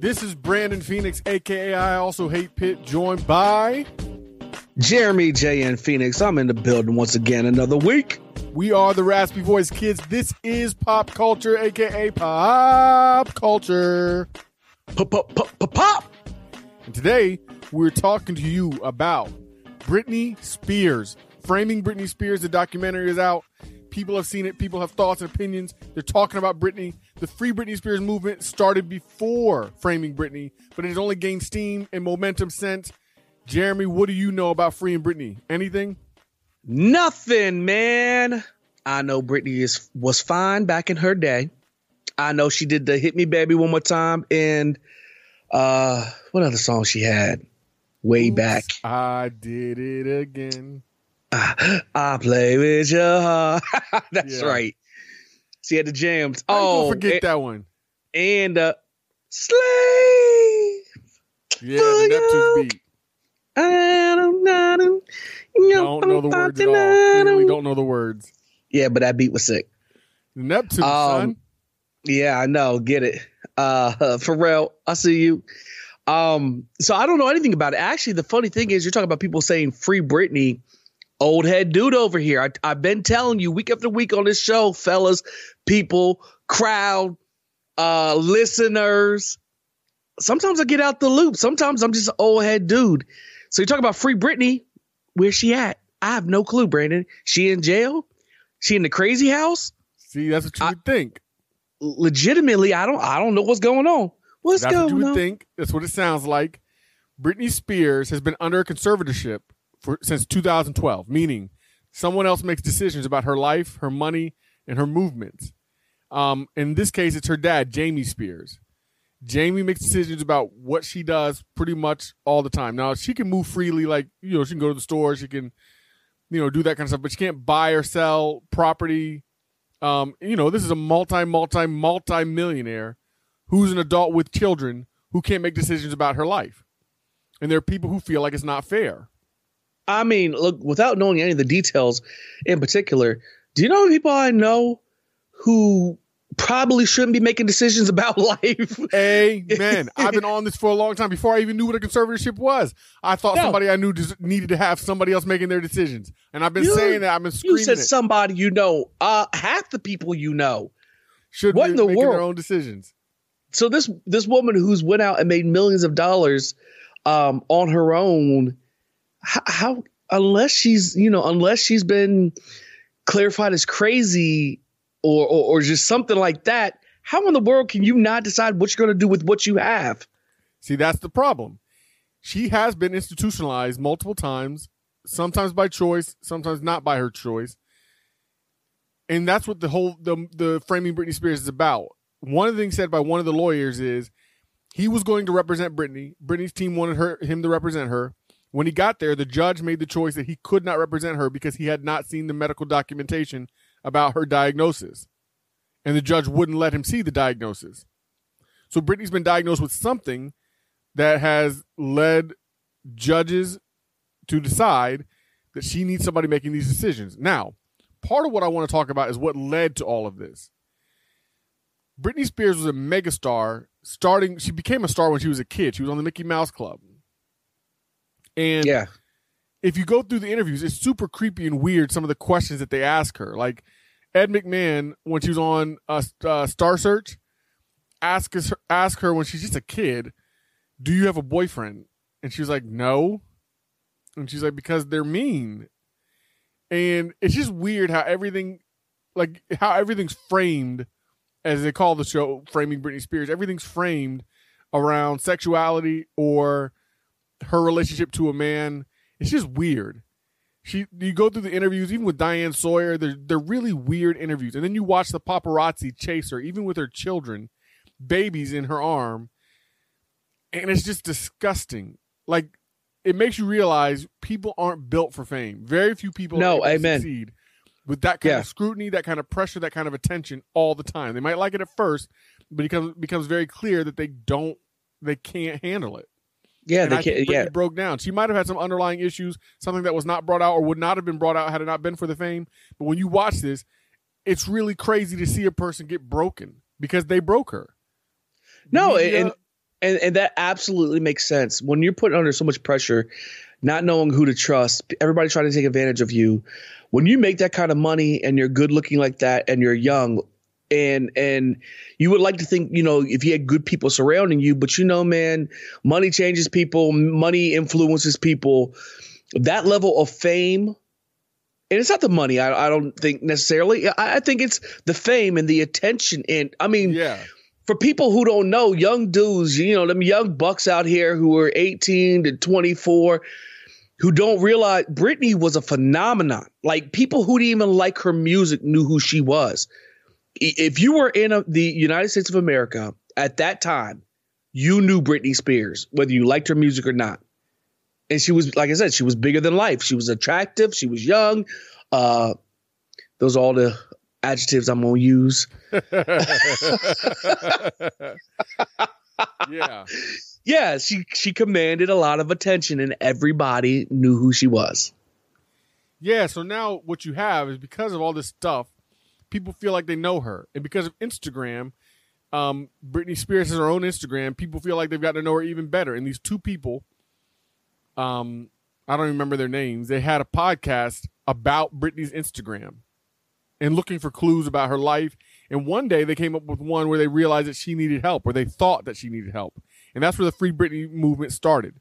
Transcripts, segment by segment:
This is Brandon Phoenix, aka I also hate Pitt, joined by Jeremy J and Phoenix. I'm in the building once again another week. We are the Raspy Voice Kids. This is pop culture, aka pop culture. Pop pop pop pop pop. And today we're talking to you about Britney Spears. Framing Britney Spears, the documentary is out. People have seen it. People have thoughts and opinions. They're talking about Britney. The Free Britney Spears movement started before Framing Britney, but it has only gained steam and momentum since. Jeremy, what do you know about freeing Britney? Anything? Nothing, man. I know Britney is was fine back in her day. I know she did the "Hit Me, Baby" one more time, and uh, what other song she had way Oops, back? I did it again. I play with your heart. That's Yeah. right. She had the jams. Oh, forget and, that one. and uh, slave. Yeah, the Neptune's beat. Don't Don't know the words at all. Clearly don't know the words. Yeah, but that beat was sick. Neptune, Um, son. Yeah, I know. Get it. Uh Pharrell, I see you. Um, so I don't know anything about it. Actually, the funny thing is you're talking about people saying free Britney. Old head dude over here. I, I've been telling you week after week on this show, fellas, people, crowd, uh, listeners. Sometimes I get out the loop. Sometimes I'm just an old head dude. So you talk about free Britney. Where's she at? I have no clue, Brandon. She in jail? She in the crazy house? See, that's what you would think. Legitimately, I don't I don't know what's going on. What's That's what you going would on? think. That's what it sounds like. Britney Spears has been under a conservatorship for since 2012, meaning someone else makes decisions about her life, her money, and her movements. Um, in this case, it's her dad, Jamie Spears. Jamie makes decisions about what she does pretty much all the time. Now she can move freely, like you know, she can go to the store, she can, you know, do that kind of stuff, but she can't buy or sell property. Um, you know, this is a multi, multi, multi millionaire who's an adult with children who can't make decisions about her life. And there are people who feel like it's not fair. I mean, look, without knowing any of the details in particular, do you know people I know who probably shouldn't be making decisions about life? Amen. I've been on this for a long time before I even knew what a conservatorship was. I thought No. somebody I knew just needed to have somebody else making their decisions. And I've been You- saying that. I've been You said it. somebody you know. Uh, half the people you know. Should what be in the making their own decisions. So this this woman who's went out and made millions of dollars um, on her own, how, how unless she's you know unless she's been clarified as crazy or, or or just something like that, how in the world can you not decide what you're going to do with what you have? See, that's the problem. She has been institutionalized multiple times, sometimes by choice, sometimes not by her choice. and that's what the whole the the framing Britney Spears is about. One of the things said by one of the lawyers is he was going to represent Britney. Britney's team wanted her him to represent her. When he got there, the judge made the choice that he could not represent her because he had not seen the medical documentation about her diagnosis. And the judge wouldn't let him see the diagnosis. So Britney's been diagnosed with something that has led judges to decide that she needs somebody making these decisions. Now, part of what I want to talk about is what led to all of this. Britney Spears was a megastar starting she became a star when she was a kid. She was on the Mickey Mouse Club. And yeah. if you go through the interviews, it's super creepy and weird some of the questions that they ask her. Like Ed McMahon when she was on uh, uh, Star Search ask her ask her when she's just a kid, "Do you have a boyfriend?" And she's like, "No." And she's like, "Because they're mean." And it's just weird how everything like how everything's framed as they call the show framing Britney Spears. Everything's framed around sexuality or her relationship to a man. It's just weird. She you go through the interviews, even with Diane Sawyer, they're they're really weird interviews. And then you watch the paparazzi chase her, even with her children, babies in her arm. And it's just disgusting. Like it makes you realize people aren't built for fame. Very few people no, amen. succeed with that kind Yeah. of scrutiny, that kind of pressure, that kind of attention all the time. They might like it at first, but it becomes becomes very clear that they don't they can't handle it. Yeah, And they I Britney Yeah, broke down. She might have had some underlying issues, something that was not brought out or would not have been brought out had it not been for the fame. But when you watch this, it's really crazy to see a person get broken because they broke her. no, and, and and that absolutely makes sense when you're put under so much pressure, not knowing who to trust. Everybody trying to take advantage of you. When you make that kind of money and you're good looking like that and you're young. And and you would like to think you know if you had good people surrounding you, but you know, man, money changes people, money influences people. That level of fame, and it's not the money. I, I don't think necessarily. I, I think it's the fame and the attention. And I mean, yeah, for people who don't know, young dudes, you know, them young bucks out here who are 18 to 24, who don't realize Britney was a phenomenon. Like people who didn't even like her music knew who she was. I- If you were in a, the United States of America at that time, you knew Britney Spears, whether you liked her music or not. And she was, like I said, she was bigger than life. She was attractive. She was young. Uh, those are all the adjectives I'm gonna use. yeah. yeah, she she commanded a lot of attention, and everybody knew who she was. Yeah, so now what you have is because of all this stuff, people feel like they know her. And because of Instagram, um, Britney Spears has her own Instagram, people feel like they've got to know her even better. And these two people, um, I don't remember their names, they had a podcast about Britney's Instagram and looking for clues about her life. And one day they came up with one where they realized that she needed help, or they thought that she needed help. And that's where the Free Britney movement started.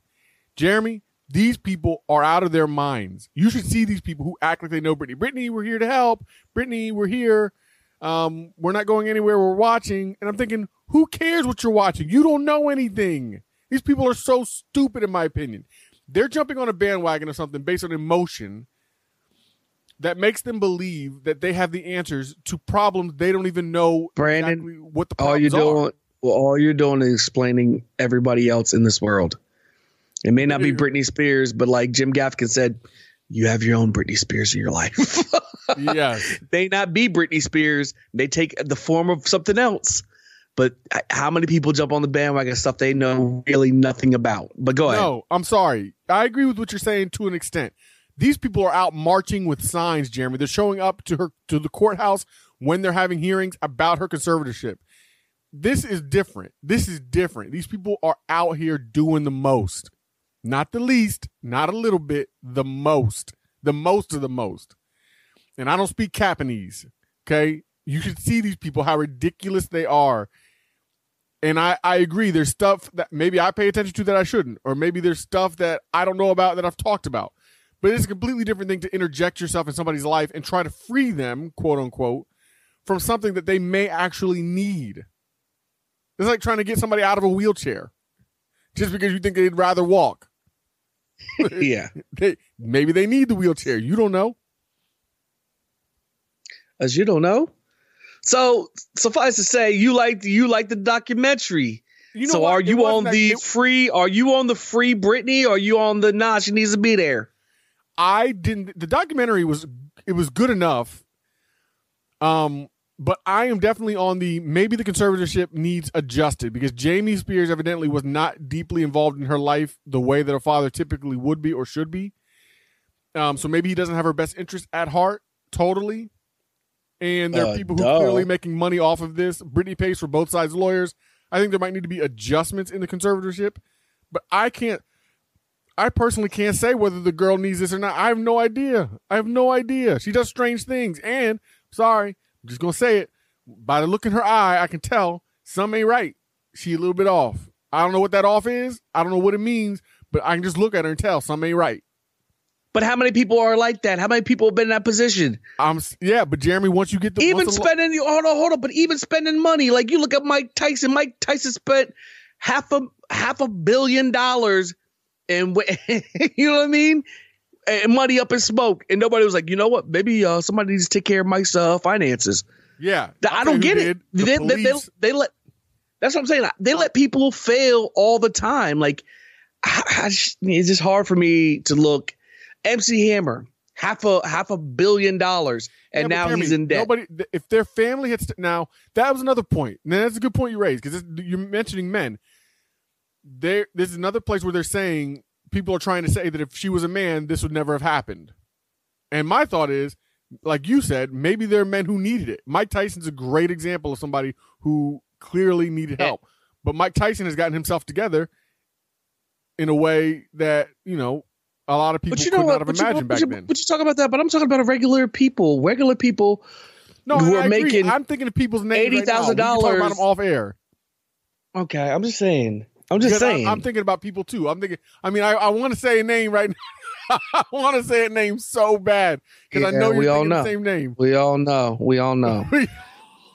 Jeremy, these people are out of their minds. You should see these people who act like they know Britney. Britney, we're here to help. Britney, we're here. Um, we're not going anywhere. We're watching. And I'm thinking, who cares what you're watching? You don't know anything. These people are so stupid, in my opinion. They're jumping on a bandwagon or something based on emotion that makes them believe that they have the answers to problems they don't even know Brandon, exactly what the All you're doing, well, all you're doing is explaining everybody else in this world. It may not be Britney Spears, but like Jim Gaffigan said, you have your own Britney Spears in your life. yes. May not be Britney Spears. They take the form of something else. But how many people jump on the bandwagon stuff they know really nothing about? But go ahead. No, I'm sorry. I agree with what you're saying to an extent. These people are out marching with signs, Jeremy. They're showing up to her to the courthouse when they're having hearings about her conservatorship. This is different. This is different. These people are out here doing the most. Not the least, not a little bit, the most. The most of the most. And I don't speak Japanese. Okay? You should see these people, how ridiculous they are. And I, I agree. There's stuff that maybe I pay attention to that I shouldn't, or maybe there's stuff that I don't know about that I've talked about. But it's a completely different thing to interject yourself in somebody's life and try to free them, quote unquote, from something that they may actually need. It's like trying to get somebody out of a wheelchair just because you think they'd rather walk. yeah. They, maybe they need the wheelchair. You don't know. as you don't know. So suffice to say, you like you like the documentary. You know so what? are It you on the it- free? Are you on the free Britney? Or are you on the nah? She needs to be there. I didn't. The documentary was it was good enough. Um, but I am definitely on the maybe the conservatorship needs adjusted because Jamie Spears evidently was not deeply involved in her life the way that a father typically would be or should be. Um, so maybe he doesn't have her best interest at heart totally. And there are Uh, people who duh. are clearly making money off of this. Britney pays for both sides lawyers. I think there might need to be adjustments in the conservatorship, but I can't. I personally can't say whether the girl needs this or not. I have no idea. I have no idea. She does strange things, and sorry, I'm just gonna say it. By the look in her eye, I can tell some ain't right. She a little bit off. I don't know what that off is. I don't know what it means, but I can just look at her and tell some ain't right. But how many people are like that? How many people have been in that position? I'm yeah, but Jeremy, once you get the even the lo- spending hold on, hold on, but even spending money. Like you look at Mike Tyson. Mike Tyson spent half a half a billion dollars and you know what I mean? And money up in smoke. And nobody was like, you know what? Maybe uh, somebody needs to take care of Mike's uh, finances. yeah, I don't get it. The They, they, they, they let that's what I'm saying. They let people fail all the time. Like I, I just- it's just hard for me to look. MC Hammer, half a half a billion dollars, and Yeah, now he's in debt. Nobody, if their family had st- now, that was another point. Now that's a good point you raised because you're mentioning men. There, this is another place where they're saying people are trying to say that if she was a man, this would never have happened. And my thought is, like you said, maybe there are men who needed it. Mike Tyson's a great example of somebody who clearly needed help, but Mike Tyson has gotten himself together in a way that you know a lot of people But you could know not what? have But you, imagined but, back you, then. but you talk about that, but I'm talking about regular people, regular people No, who are making. I'm thinking of people's names. right now. We can talk $80,000. about them off air. okay, I'm just saying. I'm just Because I- saying. I'm thinking about people too. I'm thinking. I mean, I, I want to say a name right now. I want to say a name so bad because I know we you're all thinking know. the same name. we all know. We all know. we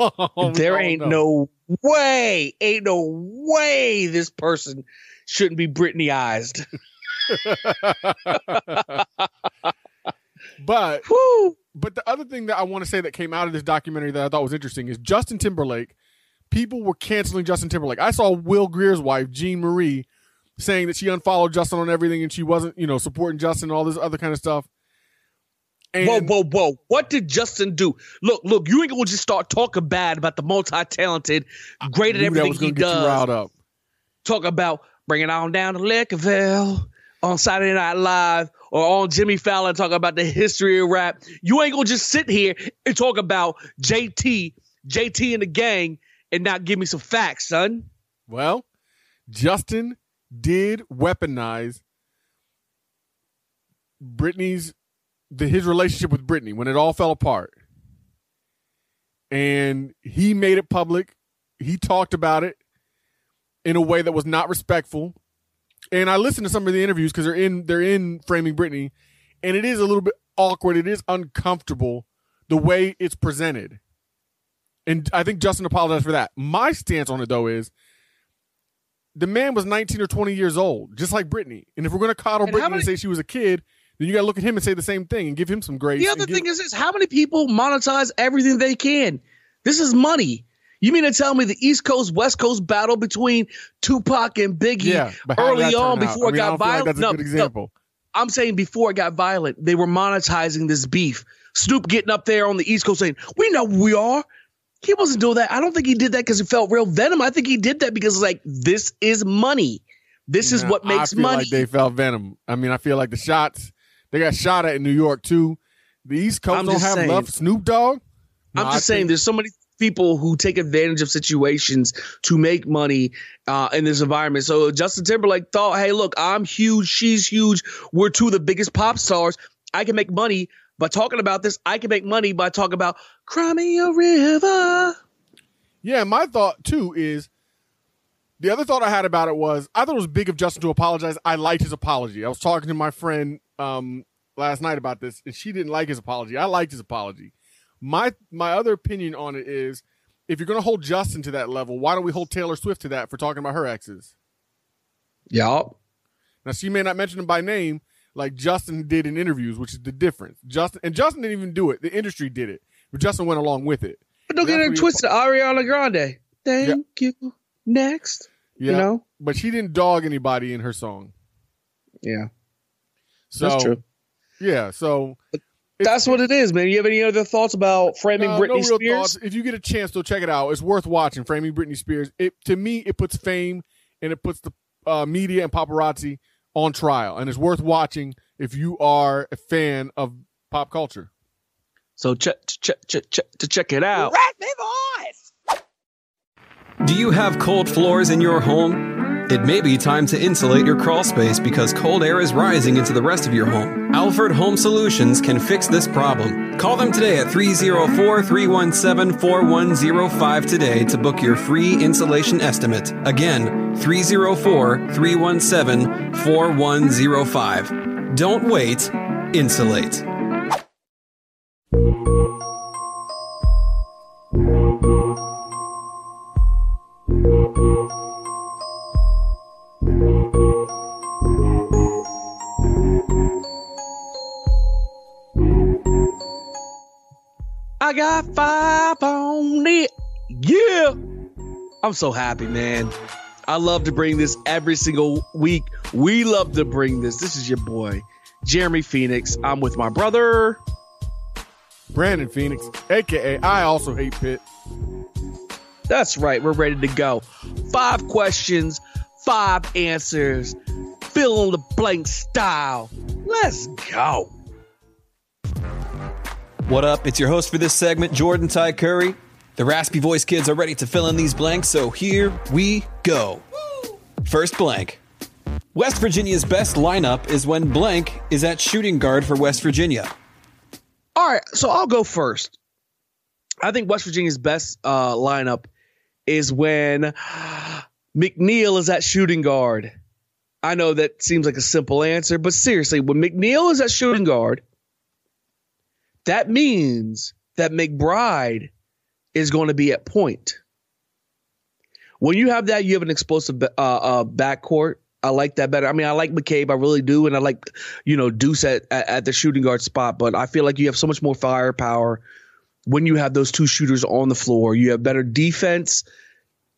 Oh, there ain't no. no way, ain't no way this person shouldn't be Britneyized. But Woo! but the other thing that I want to say that came out of this documentary that I thought was interesting is Justin Timberlake. People were canceling Justin Timberlake. I saw Will Greer's wife, Jean Marie, saying that she unfollowed Justin on everything and she wasn't, you know, supporting Justin and all this other kind of stuff. And whoa, whoa, whoa. What did Justin do? Look, look, you ain't gonna just start talking bad about the multi talented, great at everything he gonna get you riled does. up. Talk about bringing on down to Liquorville on Saturday Night Live or on Jimmy Fallon talking about the history of rap. You ain't gonna just sit here and talk about JT, JT and the gang and not give me some facts, son. Well, Justin did weaponize Britney's the his relationship with Britney when it all fell apart. And he made it public. He talked about it in a way that was not respectful. And I listened to some of the interviews because they're in they're in framing Britney, and it is a little bit awkward. It is uncomfortable the way it's presented. And I think Justin apologized for that. My stance on it though is the man was 19 or 20 years old, just like Britney. And if we're going to coddle And Britney many- and say she was a kid, then you got to look at him and say the same thing and give him some grace. The other give- thing is this how many people monetize everything they can? This is money. You mean to tell me the East Coast West Coast battle between Tupac and Biggie yeah, but how did early on before I mean, it got feel like violent? that's a no, good no, example. I'm saying before it got violent, they were monetizing this beef. Snoop getting up there on the East Coast saying, "We know who we are." He wasn't doing that. I don't think he did that because he felt real venom. I think he did that because like this is money. This is what makes I feel money. like they felt venom. I mean, I feel like the shots they got shot at in New York too. The East Coast I'm don't have saying. love Snoop Dogg. No, I'm I just saying, think- there's so many people who take advantage of situations to make money uh, in this environment. So Justin Timberlake thought, "Hey, look, I'm huge. She's huge. We're two of the biggest pop stars. I can make money by talking about this. I can make money by talking about Cry Me a River." Yeah, my thought too is the other thought I had about it was I thought it was big of Justin to apologize. I liked his apology. I was talking to my friend um, last night about this, and she didn't like his apology. I liked his apology. My my other opinion on it is if you're going to hold Justin to that level, why don't we hold Taylor Swift to that for talking about her exes? Y'all. Now she may not mention them by name like Justin did in interviews, which is the difference. Justin and Justin didn't even do it. The industry did it. But Justin went along with it. But don't get it twisted. Ariana Grande. Thank you. Next. Yeah, You know? but she didn't dog anybody in her song. Yeah. So That's true. Yeah, so That's what it is, man. You have any other thoughts about framing No, Britney no real Spears? thoughts. If you get a chance, to check it out. It's worth watching. Framing Britney Spears. It to me, it puts fame and it puts the uh, media and paparazzi on trial, and it's worth watching if you are a fan of pop culture. So check check check check to check it out. Do you have cold floors in your home? It may be time to insulate your crawl space because cold air is rising into the rest of your home. Alfred Home Solutions can fix this problem. Call them today at 304 317 4105 today to book your free insulation estimate. Again, 304 317 4105. Don't wait, insulate. I got five on it. Yeah. I'm so happy, man. I love to bring this every single week. We love to bring this. This is your boy, Jeremy Phoenix. I'm with my brother. Brandon Phoenix, aka I also hate Pitt. That's right. We're ready to go. Five questions, five answers. Fill in the blank style. Let's go. What up? It's your host for this segment, Jordan Ty Curry. The raspy voice kids are ready to fill in these blanks, so here we go. First blank. West Virginia's best lineup is when blank is at shooting guard for West Virginia. All right, so I'll go first. I think West Virginia's best uh, lineup is when McNeil is at shooting guard. I know that seems like a simple answer, but seriously, when McNeil is at shooting guard, that means that McBride is going to be at point. When you have that, you have an explosive uh, uh, backcourt. I like that better. I mean, I like McCabe, I really do, and I like, you know, Deuce at, at, at the shooting guard spot. But I feel like you have so much more firepower when you have those two shooters on the floor. You have better defense.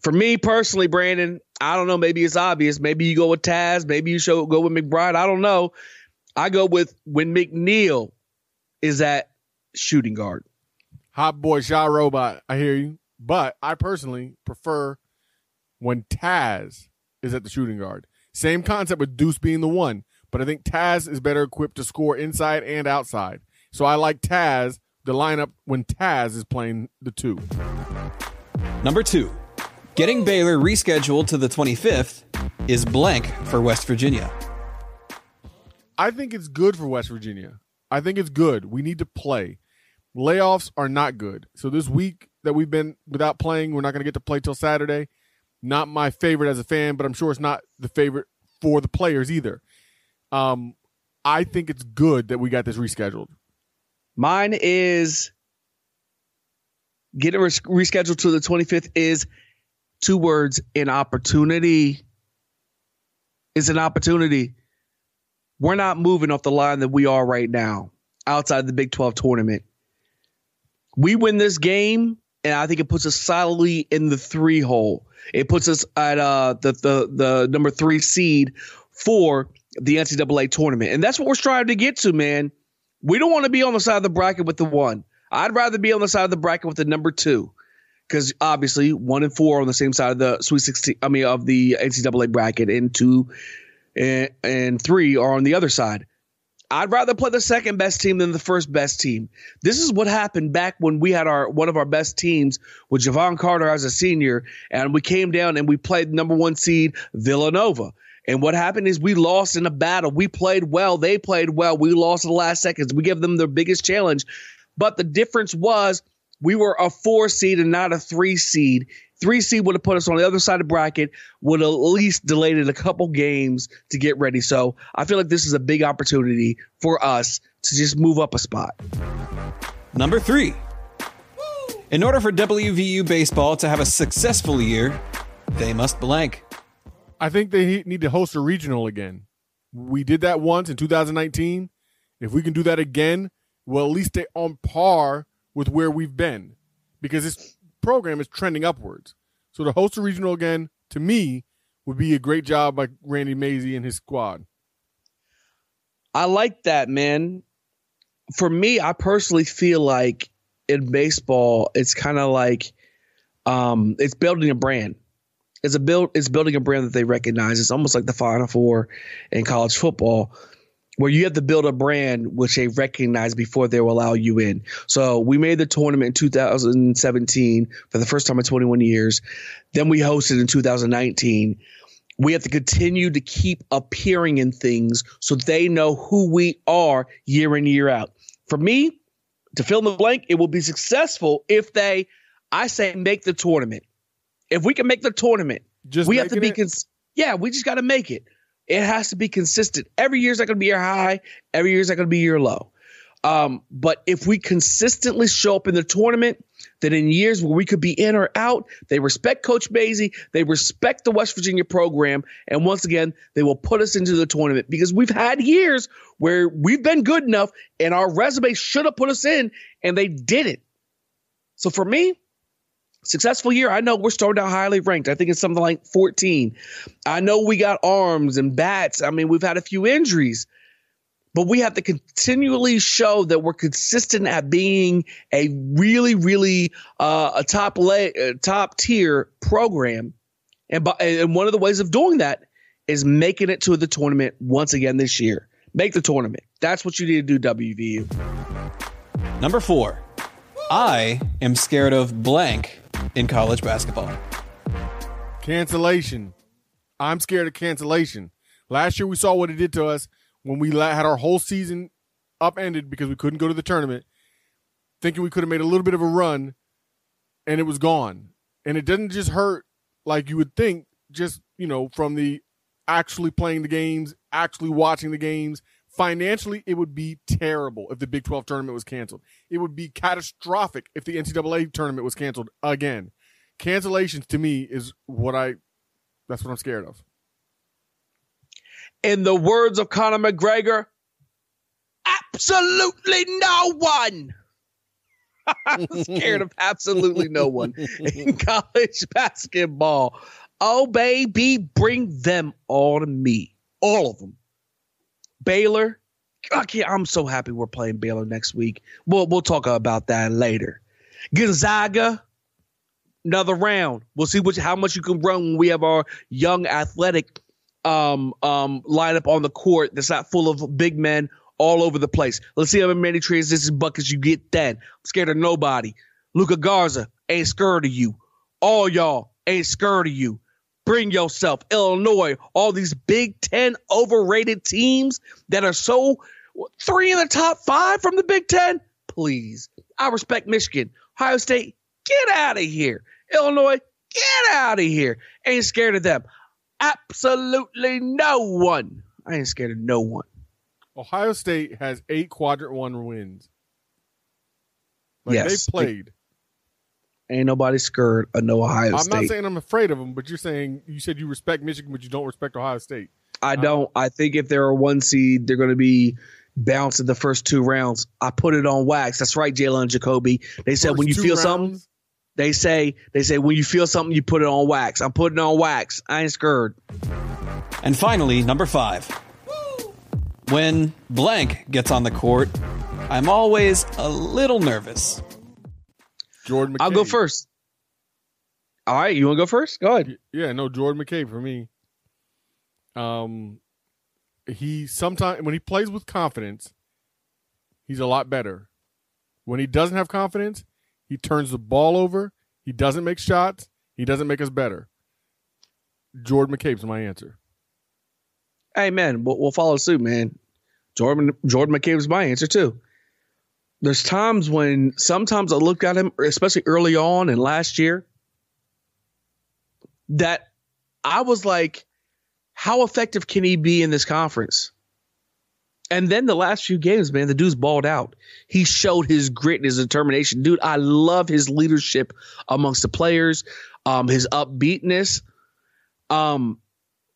For me personally, Brandon, I don't know. Maybe it's obvious. Maybe you go with Taz. Maybe you show go with McBride. I don't know. I go with when McNeil is at shooting guard. Hot boy, shot robot. I hear you, but I personally prefer when Taz is at the shooting guard. Same concept with Deuce being the one, but I think Taz is better equipped to score inside and outside. So I like Taz, the lineup when Taz is playing the two. Number two. Getting Baylor rescheduled to the 25th is blank for West Virginia. I think it's good for West Virginia. I think it's good. We need to play. Layoffs are not good. So this week that we've been without playing, we're not going to get to play till Saturday. Not my favorite as a fan, but I'm sure it's not the favorite for the players either. Um, I think it's good that we got this rescheduled. Mine is getting res- rescheduled to the 25th is two words an opportunity. Is an opportunity. We're not moving off the line that we are right now outside the Big 12 tournament. We win this game, and I think it puts us solidly in the three hole. It puts us at uh, the, the the number three seed for the NCAA tournament, and that's what we're striving to get to, man. We don't want to be on the side of the bracket with the one. I'd rather be on the side of the bracket with the number two, because obviously one and four are on the same side of the Sweet Sixteen. I mean, of the NCAA bracket, and two and, and three are on the other side. I'd rather play the second best team than the first best team. This is what happened back when we had our one of our best teams with Jevon Carter as a senior, and we came down and we played number one seed Villanova. And what happened is we lost in a battle. We played well. They played well. We lost in the last seconds. We gave them their biggest challenge. But the difference was we were a four seed and not a three seed. Three seed would have put us on the other side of bracket, would have at least delayed it a couple games to get ready. So I feel like this is a big opportunity for us to just move up a spot. Number three. In order for WVU baseball to have a successful year, they must blank. I think they need to host a regional again. We did that once in 2019. If we can do that again, we'll at least stay on par with where we've been because this program is trending upwards. So to host a regional again, to me, would be a great job by Randy Mazey and his squad. I like that, man. For me, I personally feel like in baseball, it's kind of like um, it's building a brand. It's a build. It's building a brand that they recognize. It's almost like the Final Four in college football, where you have to build a brand which they recognize before they will allow you in. So we made the tournament in 2017 for the first time in 21 years. Then we hosted in 2019. We have to continue to keep appearing in things so they know who we are year in year out. For me, to fill in the blank, it will be successful if they, I say, make the tournament. If we can make the tournament, just we have to be, cons- yeah, we just got to make it. It has to be consistent. Every year is not going to be your high. Every year is not going to be your low. Um, but if we consistently show up in the tournament, that in years where we could be in or out, they respect Coach Mazey, they respect the West Virginia program, and once again, they will put us into the tournament because we've had years where we've been good enough and our resume should have put us in, and they didn't. So for me, successful year. I know we're starting out highly ranked. I think it's something like 14. I know we got arms and bats. I mean, we've had a few injuries, but we have to continually show that we're consistent at being a really, really uh, a top la- uh, top tier program. And, by, and one of the ways of doing that is making it to the tournament once again this year. Make the tournament. That's what you need to do, WVU. Number four, I am scared of blank in college basketball. Cancellation. I'm scared of cancellation. Last year we saw what it did to us when we had our whole season upended because we couldn't go to the tournament, thinking we could have made a little bit of a run, and it was gone. And it doesn't just hurt like you would think, just you know, from the actually playing the games, actually watching the games. Financially, it would be terrible if the Big 12 tournament was canceled. It would be catastrophic if the NCAA tournament was canceled again. Cancellations to me is what I, that's what I'm scared of. In the words of Conor McGregor, absolutely no one. I'm scared of absolutely no one in college basketball. Oh, baby, bring them all to me. All of them. Baylor. Okay, I'm so happy we're playing Baylor next week. We'll we'll talk about that later. Gonzaga, another round. We'll see which how much you can run when we have our young athletic um um lineup on the court that's not full of big men all over the place. Let's see how many transition buckets you get then. I'm scared of nobody. Luka Garza ain't scared of you. All y'all ain't scared of you. Bring yourself. Illinois, all these Big Ten overrated teams that are so three in the top five from the Big Ten. Please. I respect Michigan. Ohio State, get out of here. Illinois, get out of here. Ain't scared of them. Absolutely no one. I ain't scared of no one. Ohio State has eight quadrant one wins. Like Yes. they played. Ain't nobody scared of no Ohio State. I'm not saying I'm afraid of them, but you're saying you said you respect Michigan, but you don't respect Ohio State. I uh, don't. I think if they're a one seed, they're going to be bounced in the first two rounds. I put it on wax. That's right, Jalen Jacoby. They said First when you feel rounds? something, they say they say when you feel something, you put it on wax. I'm putting it on wax. I ain't scared. And finally, number five. When blank gets on the court, I'm always a little nervous. Jordan McCabe. I'll go first. All right, you want to go first? Go ahead. Yeah, no, Jordan McCabe for me. Um, he sometimes when he plays with confidence, he's a lot better. When he doesn't have confidence, he turns the ball over. He doesn't make shots. He doesn't make us better. Jordan McCabe's my answer. Hey man, we'll, we'll follow suit, man. Jordan Jordan McCabe's my answer too. There's times when sometimes I look at him, especially early on and last year, that I was like, how effective can he be in this conference? And then the last few games, man, the dude's balled out. He showed his grit and his determination. Dude, I love his leadership amongst the players, um, his upbeatness. Um,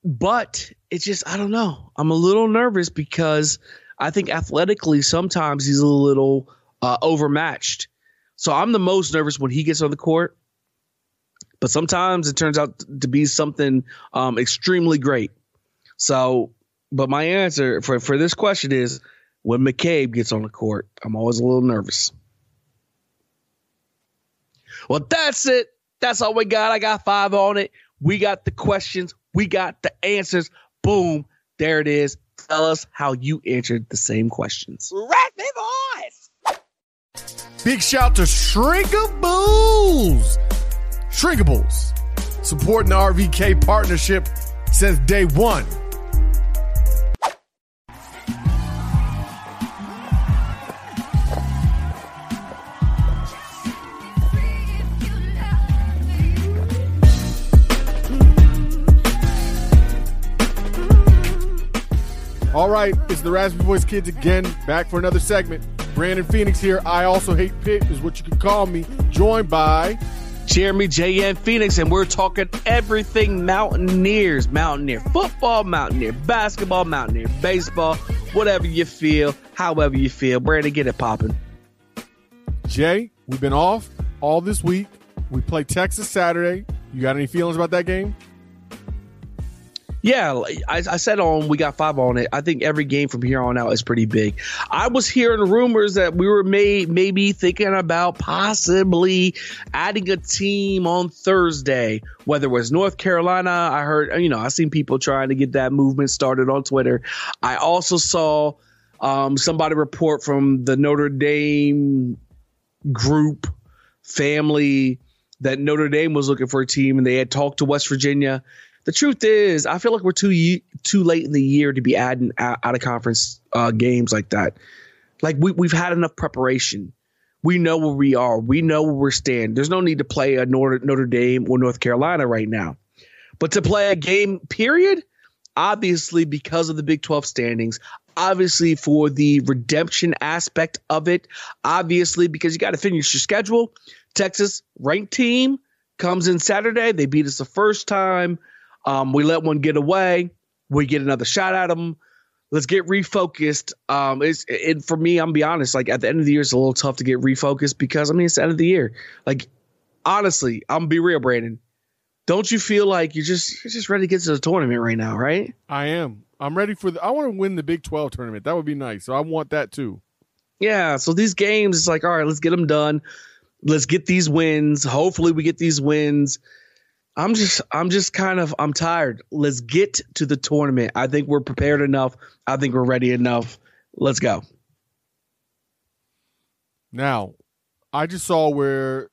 but it's just I don't know. I'm a little nervous because I think athletically sometimes he's a little uh, overmatched. So I'm the most nervous when he gets on the court. But sometimes it turns out to be something um, extremely great. So, but my answer for, for this question is when McCabe gets on the court, I'm always a little nervous. Well, that's it. That's all we got. I got five on it. We got the questions. We got the answers. Boom. There it is. Tell us how you answered the same questions. Raspy voice. Big shout to Shrinkables. Shrinkables. Supporting the RVK partnership since day one. All right, it's the Raspy Voice Kids again, back for another segment. Brandon Phoenix here. I also hate Pitt, is what you can call me. Joined by Jeremy JN Phoenix, and we're talking everything Mountaineers, Mountaineer football, Mountaineer basketball, Mountaineer baseball, whatever you feel, however you feel. Brandon, get it popping. Jay. We've been off all this week. We play Texas Saturday. You got any feelings about that game? Yeah, I, I, said on we got five on it. I think every game from here on out is pretty big. I was hearing rumors that we were may, maybe thinking about possibly adding a team on Thursday, whether it was North Carolina. I heard, you know, I seen people trying to get that movement started on Twitter. I also saw um, somebody report from the Notre Dame group family that Notre Dame was looking for a team and they had talked to West Virginia the truth is, I feel like we're too too late in the year to be adding out, out of conference uh, games like that. Like we we've had enough preparation. We know where we are. We know where we're standing. There's no need to play a Notre, Notre Dame or North Carolina right now. But to play a game, period, obviously because of the Big 12 standings, obviously for the redemption aspect of it, obviously because you got to finish your schedule. Texas ranked team comes in Saturday. They beat us the first time. Um, we let one get away. We get another shot at them. Let's get refocused. Um, it's it for me. I'm be honest. Like at the end of the year, it's a little tough to get refocused because I mean it's the end of the year. Like honestly, I'm be real, Brandon. Don't you feel like you're just you're just ready to get to the tournament right now, right? I am. I'm ready for the. I want to win the Big 12 tournament. That would be nice. So I want that too. Yeah. So these games, it's like all right, let's get them done. Let's get these wins. Hopefully, we get these wins. I'm just I'm just kind of I'm tired. Let's get to the tournament. I think we're prepared enough. I think we're ready enough. Let's go. Now, I just saw where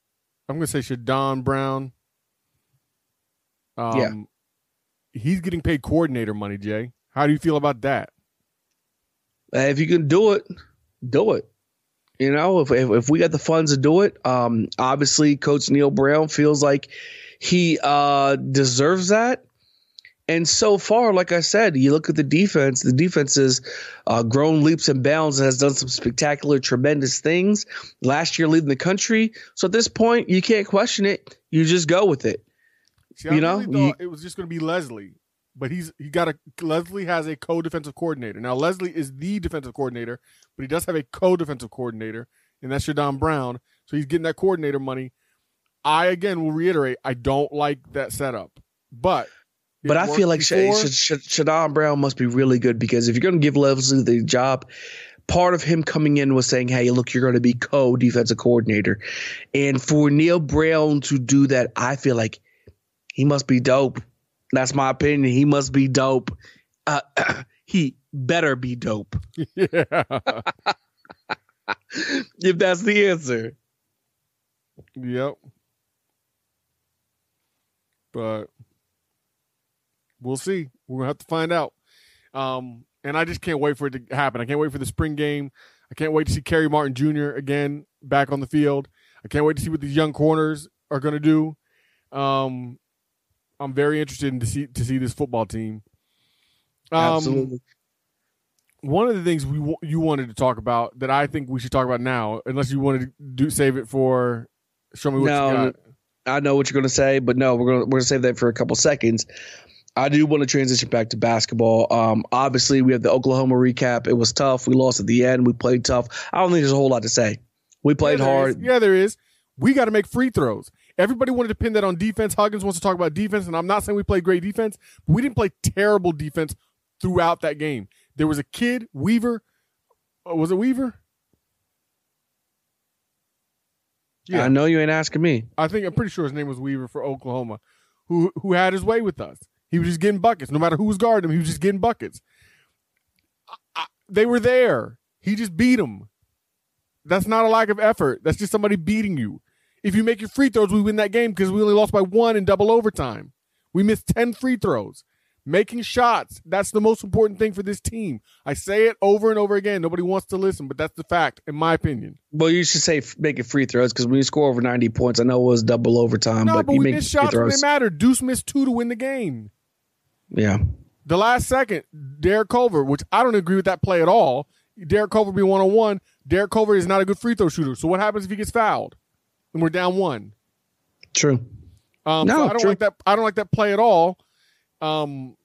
I'm going to say Shadon Brown. Um, yeah. He's getting paid coordinator money, Jay. How do you feel about that? If you can do it, do it. You know, if, if, if we got the funds to do it, um, obviously Coach Neil Brown feels like he uh, deserves that. And so far, like I said, you look at the defense. The defense has uh, grown leaps and bounds and has done some spectacular, tremendous things. Last year, leading the country. So at this point, you can't question it. You just go with it. See, you know, you, it was just going to be Lesley, but he's he got a Lesley has a co-defensive coordinator. Now Lesley is the defensive coordinator, but he does have a co-defensive coordinator, and that's Shadon Brown. So he's getting that coordinator money. I again will reiterate, I don't like that setup, but but I feel like Shadon Brown must be really good because if you're going to give Lesley the job, part of him coming in was saying, "Hey, look, you're going to be co-defensive coordinator," and for Neil Brown to do that, I feel like he must be dope. That's my opinion. He must be dope. Uh, he better be dope. Yeah. if that's the answer. Yep but we'll see. We're gonna have to find out. Um, and I just can't wait for it to happen. I can't wait for the spring game. I can't wait to see Kerry Martin Jr. again back on the field. I can't wait to see what these young corners are gonna do. Um, I'm very interested in to see to see this football team. Um, Absolutely. One of the things we you wanted to talk about that I think we should talk about now, unless you wanted to do save it for show me what no, you got. I know what you're going to say, but no, we're going to, we're going to save that for a couple seconds. I do want to transition back to basketball. Um, obviously, we have the Oklahoma recap. It was tough. We lost at the end. We played tough. I don't think there's a whole lot to say. We played Yeah, hard. is. Yeah, there is. We got to make free throws. Everybody wanted to pin that on defense. Huggins wants to talk about defense, and I'm not saying we played great defense, but we didn't play terrible defense throughout that game. There was a kid, Weaver. uh, Was it Weaver? Yeah. I know you ain't asking me. I think I'm pretty sure his name was Weaver for Oklahoma, who who had his way with us. He was just getting buckets, no matter who was guarding him. He was just getting buckets. I, I, they were there. He just beat them. That's not a lack of effort. That's just somebody beating you. If you make your free throws, we win that game because we only lost by one in double overtime. We missed ten free throws. Making shots, that's the most important thing for this team. I say it over and over again. Nobody wants to listen, but that's the fact, in my opinion. Well, you should say it free throws because when you score over 90 points, I know it was double overtime, No, but, but you we make shots when they mattered. Deuce missed two to win the game. Yeah. The last second, Derek Culver, which I don't agree with that play at all. Derek Culver be one on one. Derek Culver is not a good free throw shooter. So what happens if he gets fouled and we're down one? True. Um, No, so I don't true. like that. I don't like that play at all. Um,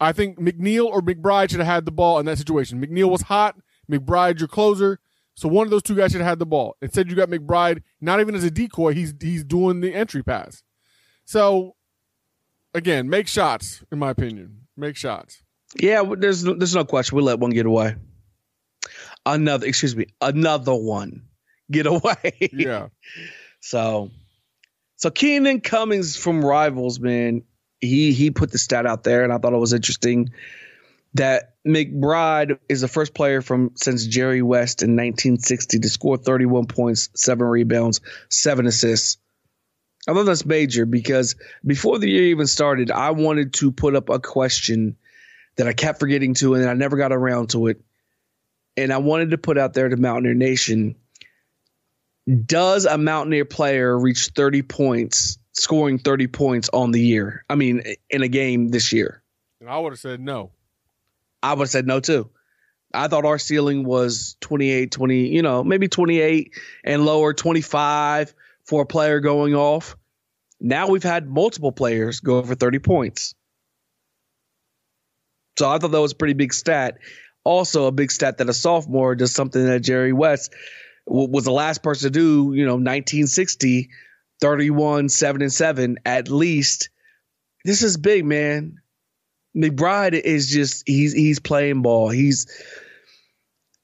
I think McNeil or McBride should have had the ball in that situation. McNeil was hot. McBride, your closer. So one of those two guys should have had the ball. Instead, you got McBride not even as a decoy. He's he's doing the entry pass. So again, make shots. In my opinion, make shots. Yeah, there's no, there's no question. We let one get away. Another, excuse me, another one get away. Yeah. So, so Keenan Cummings from Rivals, man, he he put the stat out there, and I thought it was interesting that McBride is the first player from since Jerry West in 1960 to score 31 points, seven rebounds, seven assists. I thought that's major because before the year even started, I wanted to put up a question that I kept forgetting to, and I never got around to it. And I wanted to put out there to Mountaineer Nation does a Mountaineer player reach 30 points, scoring 30 points on the year? I mean, in a game this year? And I would have said no. I would have said no too. I thought our ceiling was 28, 20, you know, maybe 28 and lower, 25 for a player going off. Now we've had multiple players go over 30 points. So I thought that was a pretty big stat. Also, a big stat that a sophomore does something that Jerry West w- was the last person to do, you know, 1960, 31, 7 and 7 at least. This is big, man. McBride is just he's he's playing ball. He's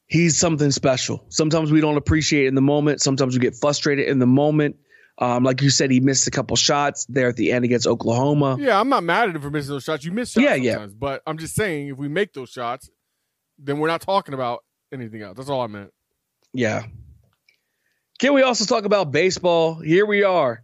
he's something special. Sometimes we don't appreciate it in the moment. Sometimes we get frustrated in the moment. Um, like you said, he missed a couple shots there at the end against Oklahoma. Yeah, I'm not mad at him for missing those shots. You miss shots Yeah, yeah. but I'm just saying if we make those shots, then we're not talking about anything else. That's all I meant. Yeah. Can we also talk about baseball? Here we are.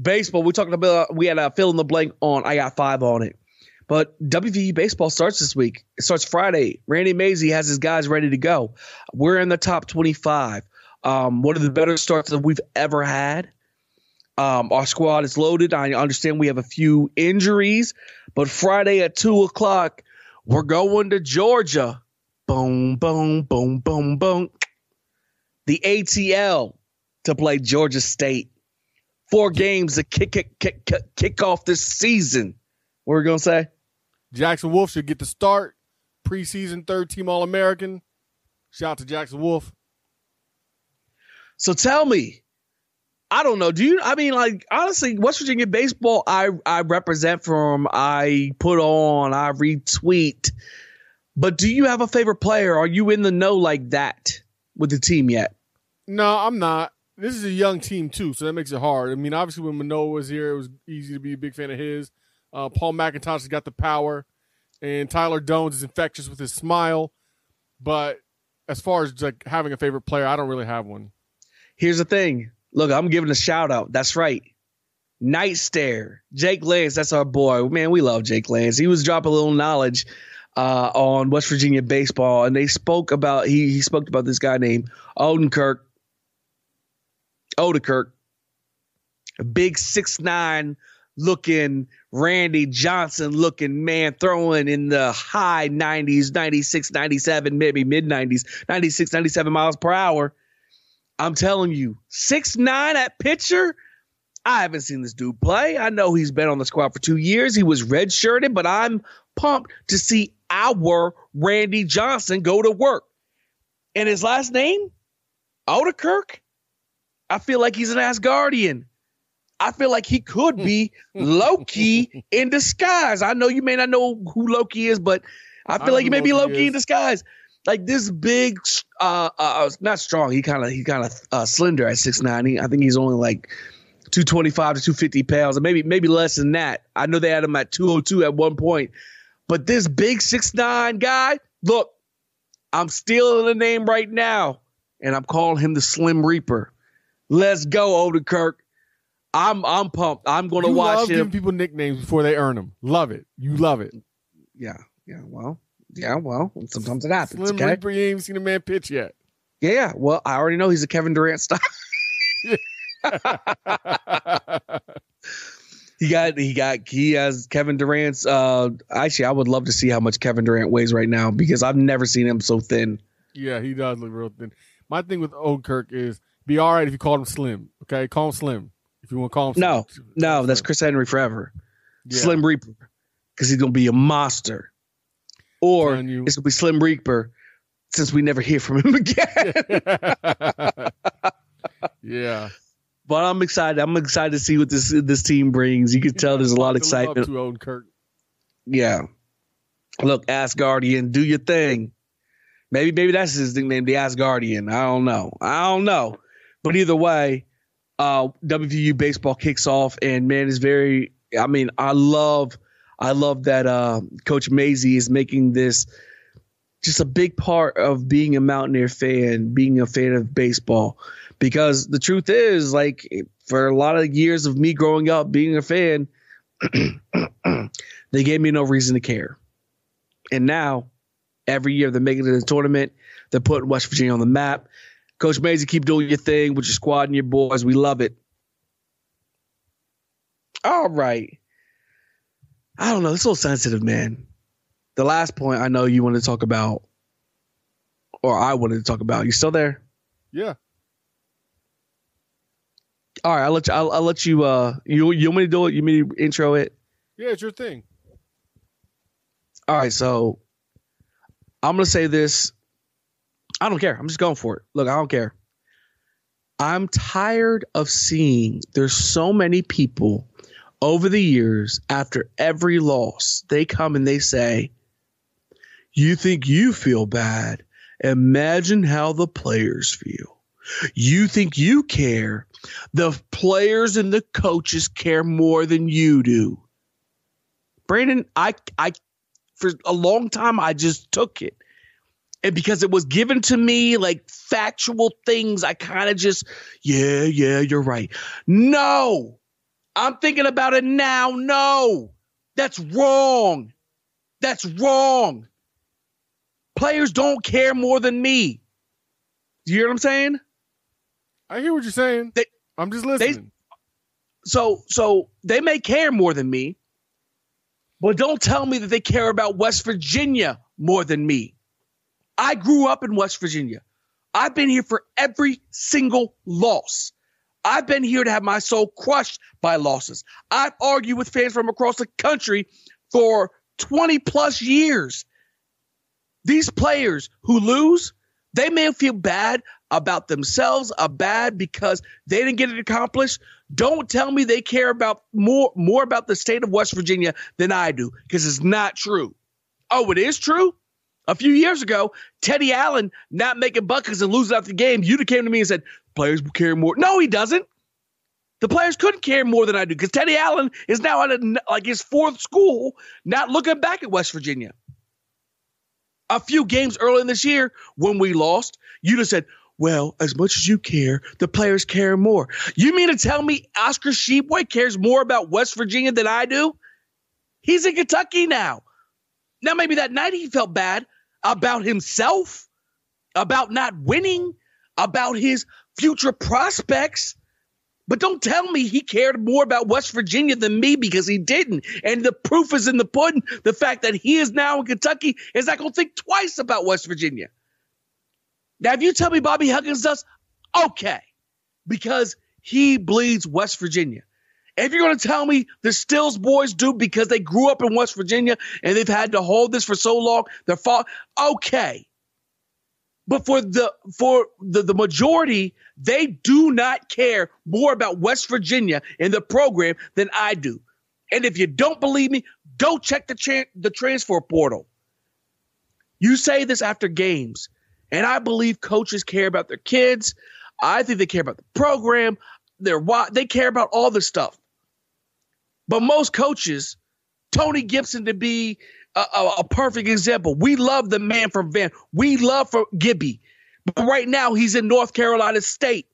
Baseball. We're talking about we had a fill in the blank on I got five on it. But WVU baseball starts this week. It starts Friday. Randy Mazey has his guys ready to go. We're in the top 25. Um, one of the better starts that we've ever had. Um, our squad is loaded. I understand we have a few injuries, but Friday at two o'clock, we're going to Georgia. Boom, boom, boom, boom, boom. The ATL to play Georgia State. Four games to kick kick kick kick, off this season. What were we gonna say? Jackson Wolf should get the start. Preseason third team All American. Shout out to Jackson Wolf. So tell me, I don't know. Do you? I mean, like honestly, West Virginia baseball. I I represent from. I put on. I retweet. But do you have a favorite player? Are you in the know like that with the team yet? No, I'm not. This is a young team too, so that makes it hard. I mean, obviously when Manoah was here, it was easy to be a big fan of his. Uh, Paul McIntosh has got the power, and Tyler Doanes is infectious with his smile. But as far as like having a favorite player, I don't really have one. Here's the thing. Look, I'm giving a shout out. That's right. Night Stare. Jake Lance, that's our boy. Man, we love Jake Lance. He was dropping a little knowledge uh, on West Virginia baseball, and they spoke about he he spoke about this guy named Odenkirk. Odekirk. A big six nine looking Randy Johnson looking man throwing in the high 90s, 96, 97, maybe mid 90s, 96, 97 miles per hour. I'm telling you, six nine at pitcher. I haven't seen this dude play. I know he's been on the squad for two years. He was redshirted, but I'm pumped to see our Randy Johnson go to work. And his last name, Odekirk. I feel like he's an Asgardian. I feel like he could be Loki in disguise. I know you may not know who Loki is, but I feel I like he may be Loki Loki in disguise. Like this big, uh, uh not strong. He kind of he kind of uh, slender at six nine. I think he's only like two twenty five to two fifty pounds, or maybe maybe less than that. I know they had him at two oh two at one point, but this big six nine guy, look, I'm stealing the name right now, and I'm calling him the Slim Reaper. Let's go, Odenkirk. I'm I'm pumped. I'm gonna watch love him. giving people nicknames before they earn them. Love it. You love it. Yeah, yeah. Well, yeah. Well, sometimes it happens. Slim okay? Reaper, you ain't even seen a man pitch yet. Yeah, yeah. Well, I already know he's a Kevin Durant style. he got he got he has Kevin Durant's uh actually I would love to see how much Kevin Durant weighs right now because I've never seen him so thin. Yeah, he does look real thin. My thing with Old Kirk is be all right if you call him Slim. Okay, call him Slim if you want to call him. No, Slim. no, that's Chris Henry forever. Yeah. Slim Reaper. Because he's gonna be a monster. Or you. it's gonna be Slim Reaper since we never hear from him again. yeah. but I'm excited. I'm excited to see what this this team brings. You can tell there's a lot of To live up excitement. to Odenkirk. Yeah. Look, Asgardian, do your thing. Maybe maybe that's his nickname, the Asgardian. I don't know. I don't know. But either way, uh WVU baseball kicks off and man is very I mean, I love I love that uh Coach Mazey is making this just a big part of being a Mountaineer fan, being a fan of baseball. Because the truth is, like for a lot of years of me growing up being a fan, they gave me no reason to care. And now, every year they're making it the tournament. They're putting West Virginia on the map. Coach Mazey, keep doing your thing with your squad and your boys. We love it. All right. I don't know. It's so sensitive, man. The last point I know you wanted to talk about, or I wanted to talk about. You still there? Yeah. All right. I'll let you. I'll, I'll let you. Uh, you you want me to do it? You want me to intro it? Yeah, it's your thing. All right, so I'm gonna say this. I don't care. I'm just going for it. Look, I don't care. I'm tired of seeing there's so many people over the years after every loss, they come and they say, You think you feel bad? Imagine how the players feel. You think you care. The players and the coaches care more than you do. Brandon, I I for a long time I just took it. And because it was given to me like factual things, I kind of just, yeah, yeah, you're right. No, I'm thinking about it now. No, that's wrong. That's wrong. Players don't care more than me. You hear what I'm saying? I hear what you're saying. They, I'm just listening. so so they may care more than me, but don't tell me that they care about West Virginia more than me. I grew up in West Virginia. I've been here for every single loss. I've been here to have my soul crushed by losses. I've argued with fans from across the country for 20 plus years. These players who lose, they may feel bad about themselves, a bad because they didn't get it accomplished. Don't tell me they care about more more about the state of West Virginia than I do, because it's not true. Oh, it is true. A few years ago, Teddy Allen not making buckets and losing out the game, you'd have came to me and said, players will care more. No, he doesn't. The players couldn't care more than I do because Teddy Allen is now at a, like his fourth school, not looking back at West Virginia. A few games early in this year, when we lost, you'd have said, well, as much as you care, the players care more. You mean to tell me Oscar Tshiebwe cares more about West Virginia than I do? He's in Kentucky now. Now, maybe that night he felt bad about himself, about not winning, about his future prospects. But don't tell me he cared more about West Virginia than me because he didn't. And the proof is in the pudding. The fact that he is now in Kentucky is not going to think twice about West Virginia. Now, if you tell me Bobby Huggins does, okay, because he bleeds West Virginia. If you're going to tell me the Stills boys do because they grew up in West Virginia and they've had to hold this for so long, they're fall, okay. But for the for the, the majority, they do not care more about West Virginia and the program than I do. And if you don't believe me, go check the tra- the transfer portal. You say this after games, and I believe coaches care about their kids. I think they care about the program. They're they care about all this stuff. But most coaches, Tony Gibson to be a, a, a, perfect example. We love the man from Van. We love for Gibby. But right now he's in North Carolina State.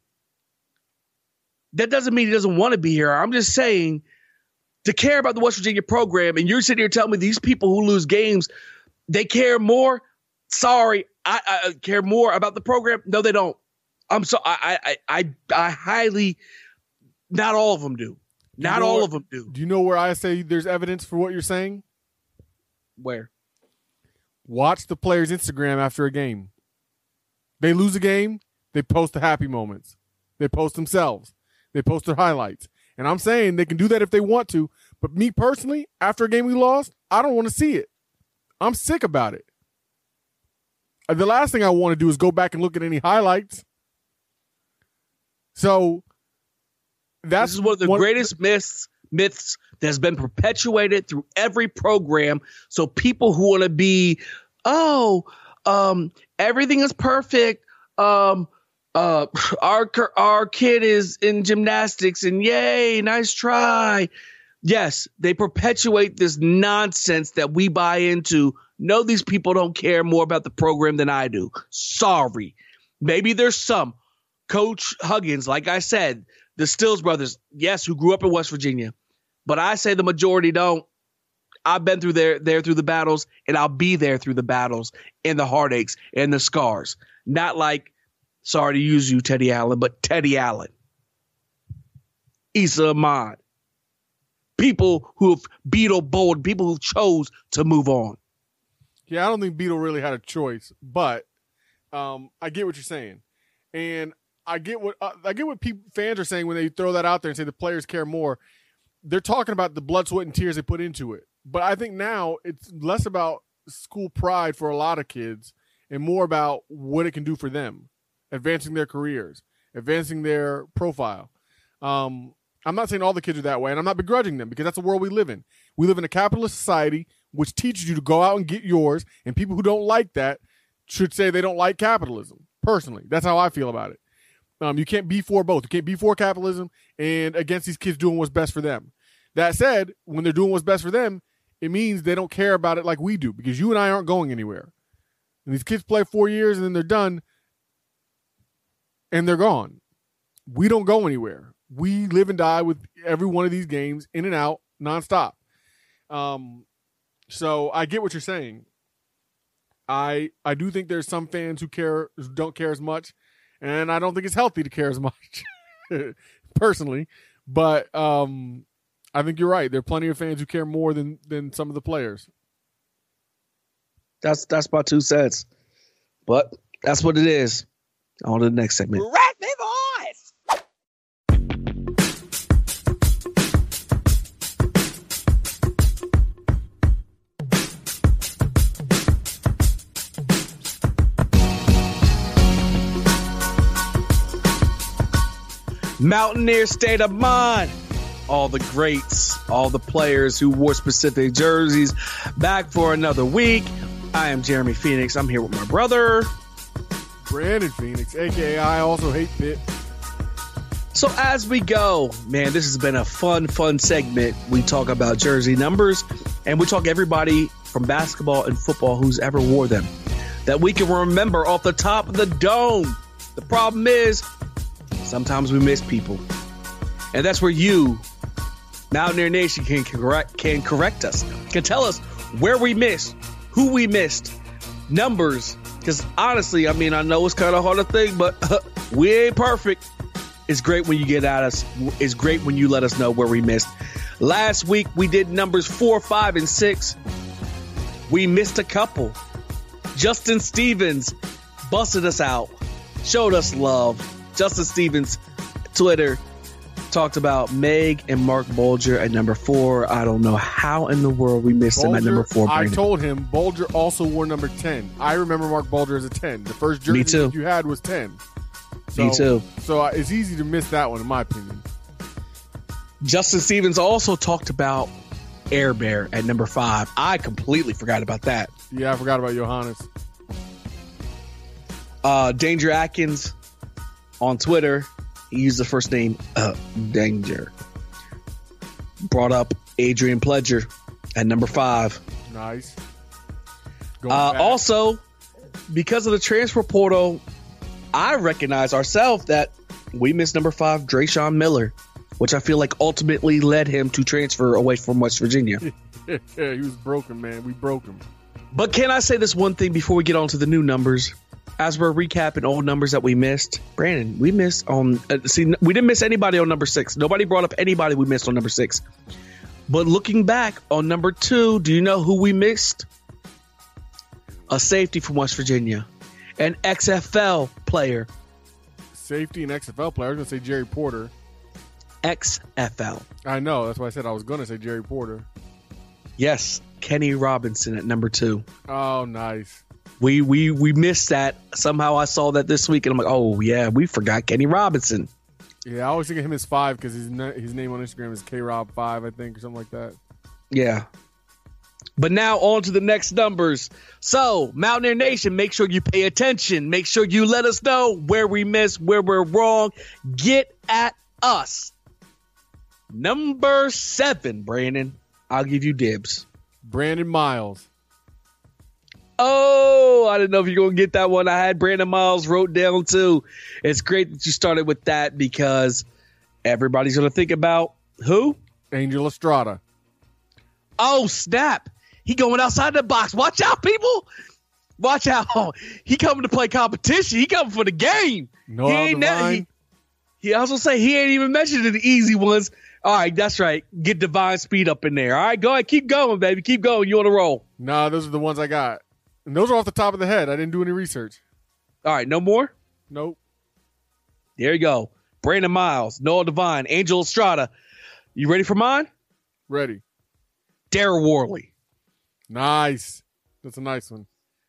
That doesn't mean he doesn't want to be here. I'm just saying to care about the West Virginia program, and you're sitting here telling me these people who lose games, they care more. Sorry, I, I care more about the program. No, they don't. I'm so I I I I highly not all of them do. Not you know all where, of them do. Do you know where I say there's evidence for what you're saying? Where? Watch the players' Instagram after a game. They lose a game, they post the happy moments. They post themselves. They post their highlights. And I'm saying they can do that if they want to. But me personally, after a game we lost, I don't want to see it. I'm sick about it. Uh, the last thing I want to do is go back and look at any highlights. So that's this is one of the one, greatest myths myths that's been perpetuated through every program. So people who want to be, oh, um, everything is perfect. Um, uh, our our kid is in gymnastics, and yay, nice try. Yes, they perpetuate this nonsense that we buy into. No, these people don't care more about the program than I do. Sorry. Maybe there's some. Coach Huggins, like I said, the Stills brothers, yes, who grew up in West Virginia, but I say the majority don't. I've been through there, there through the battles, and I'll be there through the battles and the heartaches and the scars. Not like, sorry to use you, Teddy Allen, but Teddy Allen, Esa Ahmad, people who have Beetle bold, people who chose to move on. Yeah, I don't think Beetle really had a choice, but um, I get what you're saying, and I get what uh, I get what people fans are saying when they throw that out there and say the players care more they're talking about the blood, sweat, and tears they put into it. But I think now it's less about school pride for a lot of kids and more about what it can do for them, advancing their careers, advancing their profile. Um, I'm not saying all the kids are that way, and I'm not begrudging them because that's the world we live in. We live in a capitalist society which teaches you to go out and get yours, and people who don't like that should say they don't like capitalism. Personally, that's how I feel about it. Um, you can't be for both. You can't be for capitalism and against these kids doing what's best for them. That said, when they're doing what's best for them, it means they don't care about it like we do because you and I aren't going anywhere. And these kids play four years and then they're done and they're gone. We don't go anywhere. We live and die with every one of these games in and out nonstop. Um, so I get what you're saying. I I do think there's some fans who care don't care as much and I don't think it's healthy to care as much, personally. But um, I think you're right. There are plenty of fans who care more than than some of the players. That's that's my two cents, but that's what it is. On to the next segment. Mountaineer State of Mind. All the greats, all the players who wore specific jerseys back for another week. I am Jeremy Phoenix. I'm here with my brother, Brandon Phoenix, aka I also hate Pitt. So as we go, man, this has been a fun, fun segment. We talk about jersey numbers and we talk everybody from basketball and football who's ever wore them that we can remember off the top of the dome. The problem is Sometimes we miss people. And that's where you, Mountaineer Nation, can correct, can correct us, can tell us where we missed, who we missed, numbers. Because honestly, I mean, I know it's kind of hard to think, but we ain't perfect. It's great when you get at us. It's great when you let us know where we missed. Last week we did numbers four, five, and six. We missed a couple. Justin Stevens busted us out, showed us love. Justin Stevens, Twitter, talked about Meg and Marc Bulger at number four. I don't know how in the world we missed them at number four. I told him Bulger also wore number 10. I remember Marc Bulger as a 10. The first jersey Me too. you had was 10. So, Me too. So uh, it's easy to miss that one, in my opinion. Justin Stevens also talked about Air Bear at number five. I completely forgot about that. Yeah, I forgot about Johannes. Uh, Danger Atkins on Twitter, he used the first name uh, Danger. Brought up Adrian Pledger at number five. Nice. Uh, also, because of the transfer portal, I recognize ourselves that we missed number five, Dreshun Miller, which I feel like ultimately led him to transfer away from West Virginia. he was broken, man. We broke him. But can I say this one thing before we get on to the new numbers? As we're recapping old numbers that we missed, Brandon, we missed on. Uh, see, we didn't miss anybody on number six. Nobody brought up anybody we missed on number six. But looking back on number two, do you know who we missed? A safety from West Virginia, an XFL player, Safety and XFL player. I was going to say Jerry Porter. XFL. I know. That's why I said I was going to say Jerry Porter. Yes, Kenny Robinson at number two. Oh, nice. We we we missed that. Somehow I saw that this week, and I'm like, oh yeah, we forgot Kenny Robinson. Yeah, I always think of him as five because his, his name on Instagram is K Rob five, I think, or something like that. Yeah. But now on to the next numbers. So, Mountaineer Nation, make sure you pay attention. Make sure you let us know where we missed, where we're wrong. Get at us. Number seven, Brandon. I'll give you dibs. Brandon Myles. Oh, I didn't know if you're going to get that one. I had Brandon Myles wrote down too. It's great that you started with that because everybody's going to think about who? Angel Estrada. Oh, snap. He going outside the box. Watch out, people. Watch out. He coming to play competition. He coming for the game. No he ain't never, he, he also say he ain't even mentioned the easy ones. All right, that's right. Get divine speed up in there. All right, go ahead. Keep going, baby. Keep going. You on a roll. Nah, those are the ones I got. And those are off the top of the head. I didn't do any research. All right, no more? Nope. There you go. Brandon Myles, Noel Devine, Angel Estrada. You ready for mine? Ready. Daryl Worley. Nice. That's a nice one.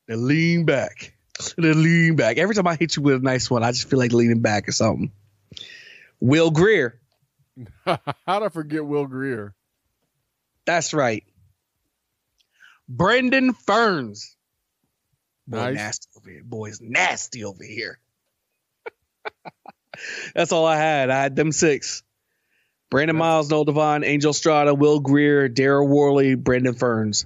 The lean back. The lean back. Every time I hit you with a nice one, I just feel like leaning back or something. Will Grier. How'd I forget Will Grier? That's right. Brendan Ferns. Boy, Nice. nasty over here. Boy's nasty over here. That's all I had. I had them six. Brandon Myles, Noel Devine, Angel Strada, Will Grier, Daryl Worley, Brendan Ferns.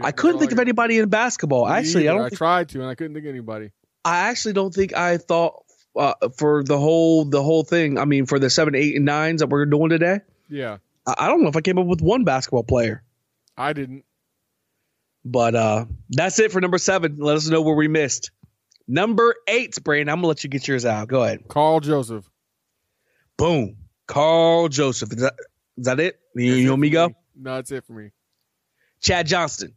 I couldn't think of anybody in basketball. Actually, I don't. I think, tried to, and I couldn't think of anybody. I actually don't think I thought uh, for the whole the whole thing. I mean, for the seven, eight, and nines that we're doing today. Yeah, I, I don't know if I came up with one basketball player. I didn't. But uh that's it for number seven. Let us know where we missed. Number eight, Brandon. I'm gonna let you get yours out. Go ahead. Carl Joseph. Boom. Carl Joseph. Is that, is that it? You, you want me go? No, that's it for me. Chad Johnston.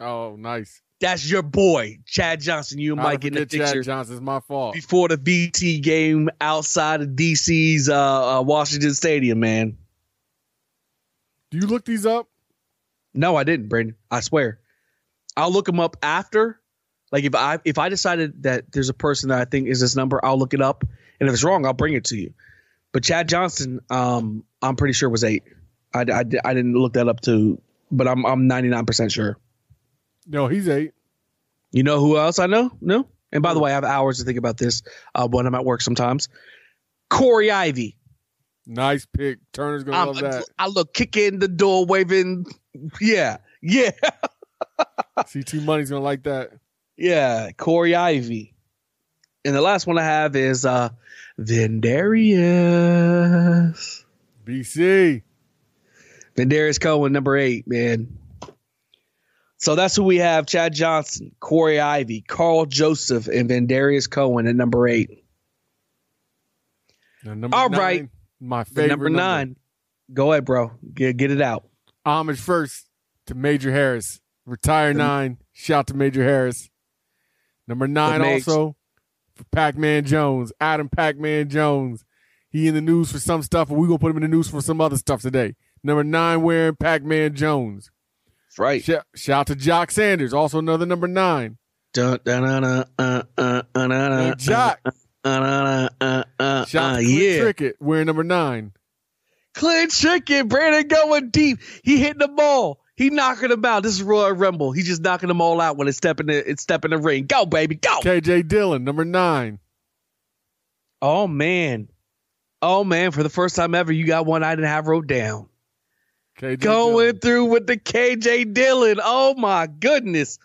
Oh, nice. That's your boy, Chad Johnson. You might get in the forget Chad Johnson's my fault. before the VT game outside of DC's uh, uh, Washington Stadium, man. Do you look these up? No, I didn't, Brandon. I swear. I'll look them up after. Like if I if I decided that there's a person that I think is this number, I'll look it up, and if it's wrong, I'll bring it to you. But Chad Johnson, um, I'm pretty sure was eight. I, I, I didn't look that up too, but I'm I'm 99 percent sure. No, he's eight. You know who else I know? No. And by the way, I have hours to think about this uh, when I'm at work sometimes. Corey Ivy. Nice pick. Turner's gonna I'm- love that. I look kicking the door, waving. Yeah, yeah. See, two Money's gonna like that. Yeah, Corey Ivy. And the last one I have is uh Vendarius. BC. Vendarius Cohen, number eight, man. So that's who we have. Chad Johnson, Corey Ivy, Carl Joseph, and Vendarius Cohen at number eight. Now, number All nine, right. My favorite number nine. Go ahead, bro. Get get it out. Homage first to Major Harris. Retire nine. Shout to Major Harris. Number nine also for Pac Man Jones. Adam Pac Man Jones. he in the news for some stuff, and we gonna put him in the news for some other stuff today. Number nine wearing Pac Man Jones. That's right. Shout, shout out to Jock Sanders, also another number nine. Dun, dun, dun, dun, uh, uh, uh, uh, Hey, Jock. uh, uh, uh, uh, uh, Shout out uh, to Clint yeah. Trickett wearing number nine. Clint Chicken, Brandon going deep. He hitting the ball. He knocking them out. This is Royal Rumble. He just knocking them all out when it's step in the it's step the ring. Go, baby, go. KJ Dillon, number nine. Oh man. Oh man, for the first time ever, you got one I didn't have wrote down. KJ Going Dillon. through with the KJ Dillon. Oh my goodness.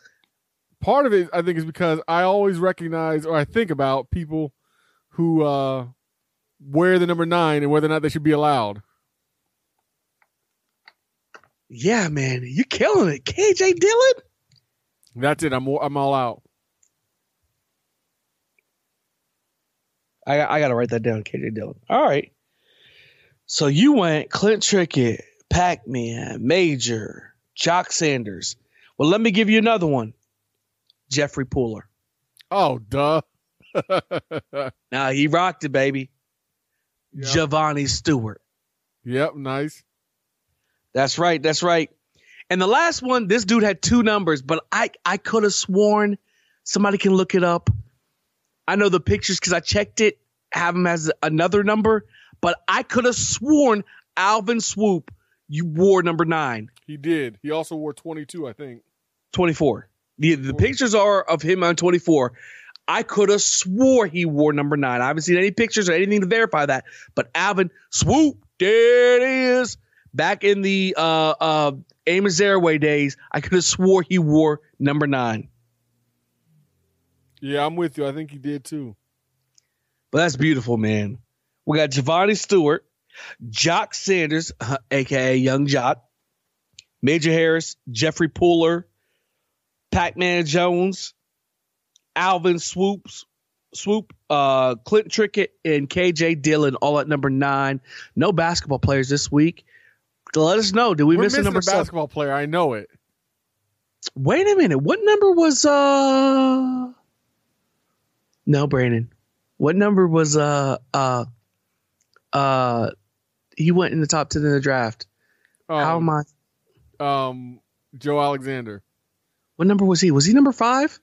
Part of it, I think, is because I always recognize or I think about people who uh, wear the number nine and whether or not they should be allowed. Yeah, man, you're killing it. KJ Dillon? That's it. I'm I'm all out. I I gotta write that down, KJ Dillon. All right. So you went Clint Trickett, Pac Man, Major, Jock Sanders. Well, let me give you another one. Jeffrey Pooler. Oh, duh. Now he rocked it, baby. Yep. Giovanni Stewart. Yep, nice. That's right. That's right. And the last one, this dude had two numbers, but I I could have sworn somebody can look it up. I know the pictures because I checked it, have him as another number, but I could have sworn Alvin Swoop, you wore number nine, He did. He also wore 22, I think. 24. The, the pictures are of him on 24. I could have swore he wore number nine. I haven't seen any pictures or anything to verify that. But Alvin Swoop, there it is. Back in the uh uh Amos Zereoué days, I could have swore he wore number nine. Yeah, I'm with you. I think he did too. But that's beautiful, man. We got Giovanni Stewart, Jock Sanders, aka Young Jock, Major Harris, Jeffrey Pooler, Pac-Man Jones, Alvin Swoops, Swoop, uh, Clint Trickett, and KJ Dillon, all at number nine. No basketball players this week. Let us know. Did we We're miss a number a seven? basketball player. I know it. Wait a minute. What number was uh No, Brandon. What number was uh uh uh he went in the top 10 in the draft. How am I Um, Joe Alexander. What number was he? Was he number 5?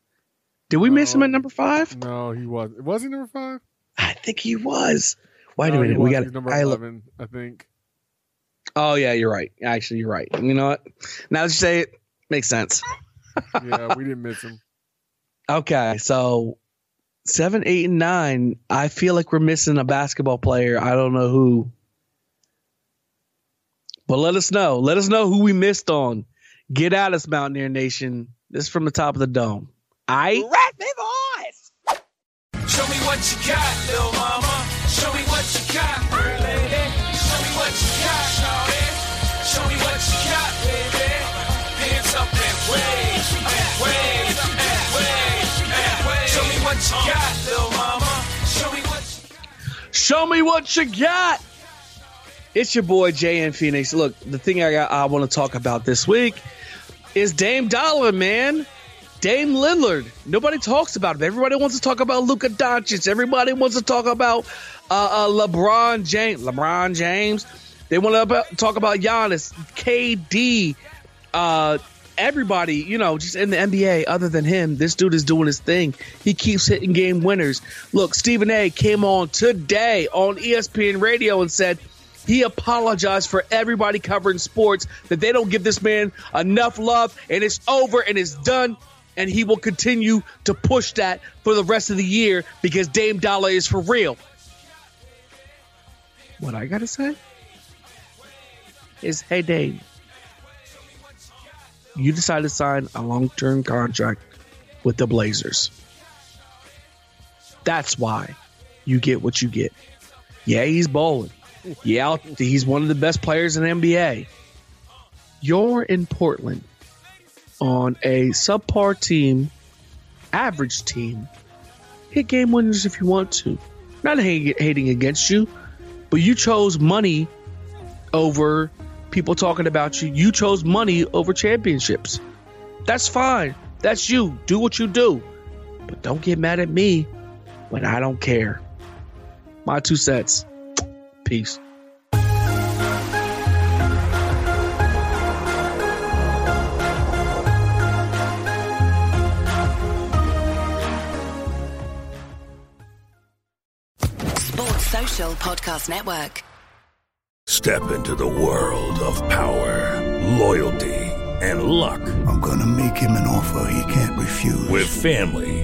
Did we miss him at number 5? No, he was. Was he number five? I think he was. Wait No, a minute. We got number I eleven, I think. Oh yeah, you're right. Actually, you're right. You know what? Now that you say it, makes sense. Yeah, we didn't miss him. Okay, so seven, eight, and nine. I feel like we're missing a basketball player. I don't know who. But let us know. Let us know who we missed on. Get at us, Mountaineer Nation. This is from the top of the dome. I Show me what you got, little mama. Show me what you got, pretty lady. Show me what you got, shawty. Show me what you got, baby. Hands up and wave, and wave, and wave, and wave. Show me what you got, little mama. Show me what you got. Show me what you got. It's your boy JN Phoenix. Look, the thing I got, I want to talk about this week is Dame Dollar, man. Dame Lillard. Nobody talks about him. Everybody wants to talk about Luka Doncic. Everybody wants to talk about uh, uh, LeBron James. LeBron James. They want to talk about Giannis, KD, uh, everybody. You know, just in the NBA. Other than him, this dude is doing his thing. He keeps hitting game winners. Look, Stephen A. came on today on ESPN Radio and said he apologized for everybody covering sports that they don't give this man enough love and it's over and it's done and he will continue to push that for the rest of the year because Dame Dollar is for real. What I gotta say is, hey Dame, you decided to sign a long-term contract with the Blazers. That's why you get what you get. Yeah, he's Yeah, he's one of the best players in NBA. You're in Portland on a subpar team, average team. Hit game winners if you want to. Not hating against you, but you chose money over people talking about you. You chose money over championships. That's fine. That's you. Do what you do. But don't get mad at me when I don't care. My two cents. Peace. Sports Social Podcast Network. Step into the world of power, loyalty, and luck. I'm going to make him an offer he can't refuse. With family,